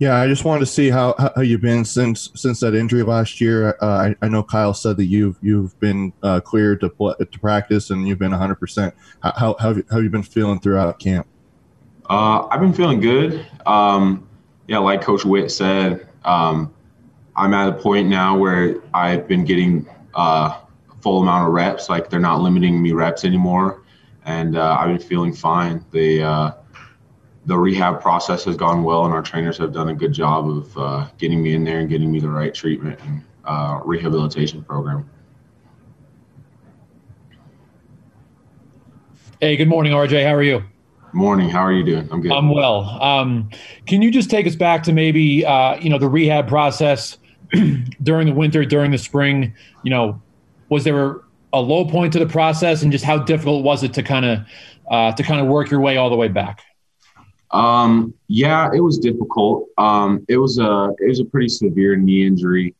Yeah, I just wanted to see how, how you've been since since that injury last year. Uh, I, I know Kyle said that you've you've been uh, cleared to to practice and you've been 100. percent How, how, how have you been feeling throughout camp? Uh, I've been feeling good. Um, yeah, like Coach Whitt said, um, I'm at a point now where I've been getting uh, full amount of reps. Like they're not limiting me reps anymore, and uh, I've been feeling fine. The uh, the rehab process has gone well, and our trainers have done a good job of uh, getting me in there and getting me the right treatment and uh, rehabilitation program. Hey, good morning, RJ. How are you? Morning. How are you doing? I'm good. I'm well. Um, can you just take us back to maybe uh, you know the rehab process during the winter, during the spring? You know, was there a low point to the process, and just how difficult was it to kind of uh, to kind of work your way all the way back? Um, yeah, it was difficult. Um, it was a it was a pretty severe knee injury,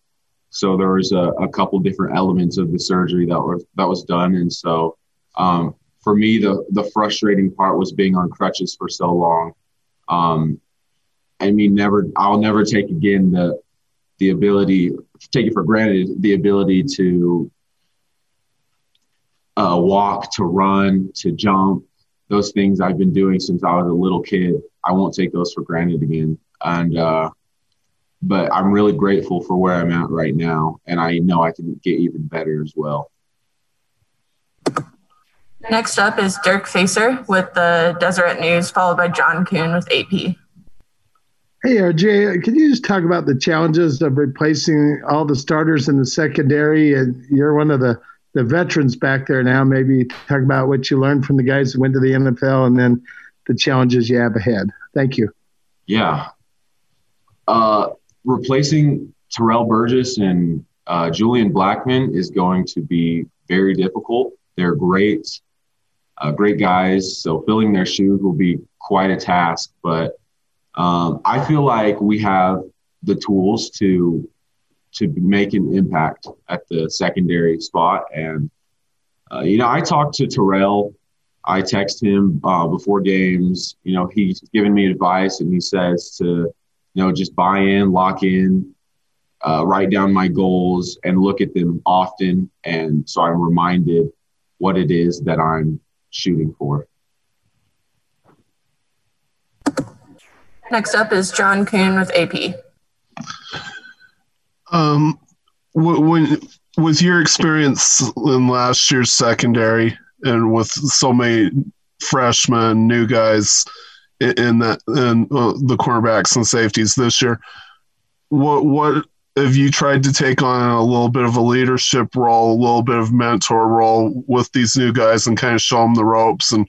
so there was a, a couple different elements of the surgery that were that was done, and so um, for me, the the frustrating part was being on crutches for so long. Um, I mean, never I'll never take again the the ability take it for granted the ability to uh, walk, to run, to jump, those things I've been doing since I was a little kid. I won't take those for granted again. And, uh, but I'm really grateful for where I'm at right now. And I know I can get even better as well. Next up is Dirk Facer with the Deseret News, followed by John Kuhn with AP. Hey, RJ, can you just talk about the challenges of replacing all the starters in the secondary? And you're one of the the veterans back there now. Maybe talk about what you learned from the guys who went to the NFL and then the challenges you have ahead. Thank you. Yeah. Uh, replacing Terrell Burgess and uh, Julian Blackmon is going to be very difficult. They're great, uh, great guys. So filling their shoes will be quite a task. But um, I feel like we have the tools to to make an impact at the secondary spot. And, uh, you know, I talked to Terrell. I text him uh, before games. You know, he's given me advice and he says to, you know, just buy in, lock in, uh, write down my goals and look at them often. And so I'm reminded what it is that I'm shooting for. Next up is John Kuhn with AP. Um, when with your experience in last year's secondary and with so many freshmen, new guys in that and uh, the cornerbacks and safeties this year, what what have you tried to take on a little bit of a leadership role, a little bit of mentor role with these new guys and kind of show them the ropes and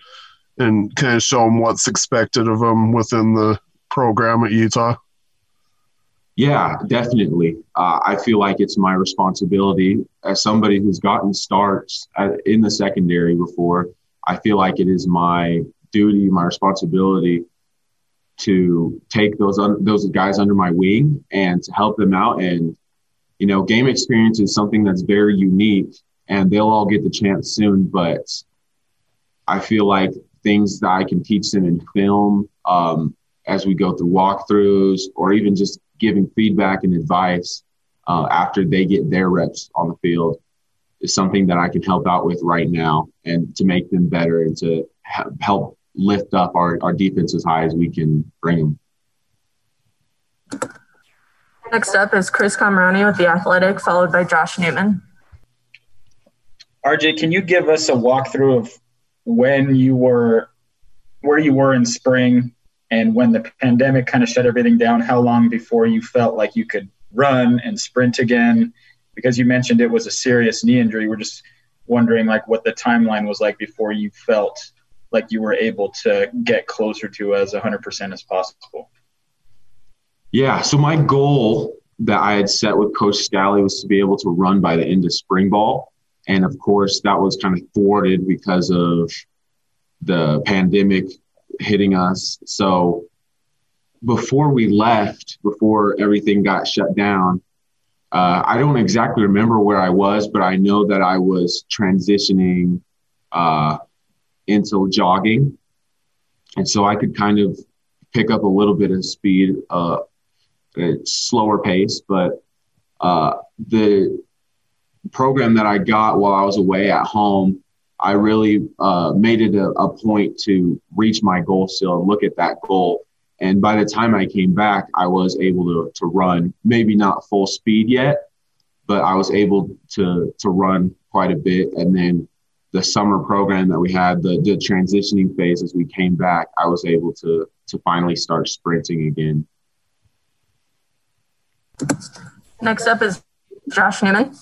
and kind of show them what's expected of them within the program at Utah? Yeah, definitely. Uh, I feel like it's my responsibility as somebody who's gotten starts at, in the secondary before. I feel like it is my duty, my responsibility to take those un- those guys under my wing and to help them out. And you know, game experience is something that's very unique, and they'll all get the chance soon. But I feel like things that I can teach them in film um, as we go through walkthroughs, or even just giving feedback and advice uh, after they get their reps on the field is something that I can help out with right now and to make them better and to help lift up our, our defense as high as we can bring them. Next up is Chris Kamrani with The Athletic, followed by Josh Newman. RJ, can you give us a walkthrough of when you were, where you were in spring and when the pandemic kind of shut everything down, how long before you felt like you could run and sprint again? Because you mentioned it was a serious knee injury. We're just wondering like what the timeline was like before you felt like you were able to get closer to as 100% as possible. Yeah. So my goal that I had set with Coach Scally was to be able to run by the end of spring ball. And of course, that was kind of thwarted because of the pandemic hitting us. So before we left, before everything got shut down, uh, I don't exactly remember where I was, but I know that I was transitioning uh, into jogging. And so I could kind of pick up a little bit of speed uh, a slower pace, but uh, the program that I got while I was away at home, I really uh, made it a, a point to reach my goal still and look at that goal. And by the time I came back, I was able to, to run, maybe not full speed yet, but I was able to, to run quite a bit. And then the summer program that we had, the, the transitioning phase as we came back, I was able to, to finally start sprinting again. Next up is Josh Newman.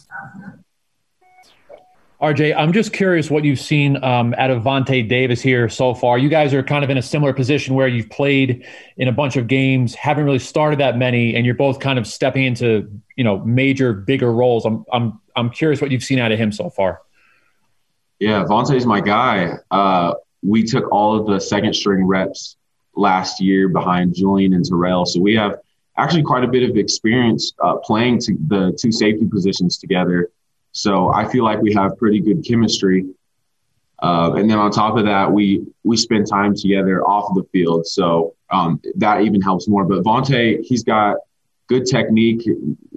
RJ, I'm just curious what you've seen um, out of Vonte Davis here so far. You guys are kind of in a similar position where you've played in a bunch of games, haven't really started that many, and you're both kind of stepping into you know major, bigger roles. I'm I'm I'm curious what you've seen out of him so far. Yeah, Vonte's my guy. Uh, we took all of the second string reps last year behind Julian and Terrell, so we have actually quite a bit of experience uh, playing to the two safety positions together. So I feel like we have pretty good chemistry. Uh, and then on top of that, we we spend time together off the field, so um, that even helps more. But Vonte, he's got good technique.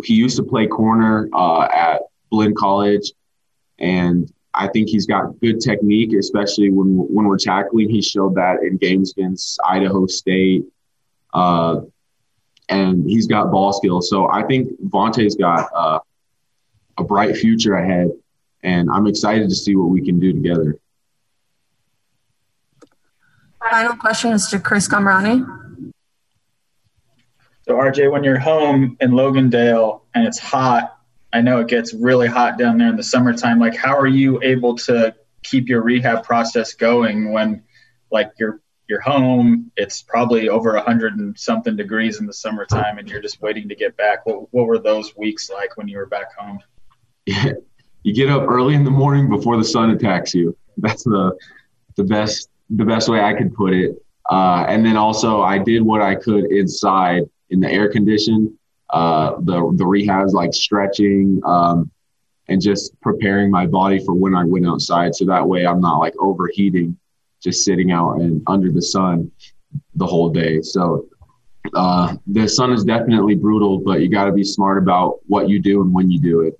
He used to play corner uh, at Blinn College, and I think he's got good technique, especially when when we're tackling. He showed that in games against Idaho State, uh, and he's got ball skills. So I think Vonte's got uh, a bright future ahead, and I'm excited to see what we can do together. Final question is to Chris Kamrani. So, RJ, when you're home in Logandale and it's hot, I know it gets really hot down there in the summertime. Like, how are you able to keep your rehab process going when, like, you're you're home? It's probably over a hundred and something degrees in the summertime, and you're just waiting to get back. What what were those weeks like when you were back home? you get up early in the morning before the sun attacks you. That's the the best the best way I could put it. Uh, and then also I did what I could inside in the air condition, uh, the the rehabs like stretching um, and just preparing my body for when I went outside. So that way I'm not like overheating, just sitting out and under the sun the whole day. So uh, the sun is definitely brutal, but you got to be smart about what you do and when you do it.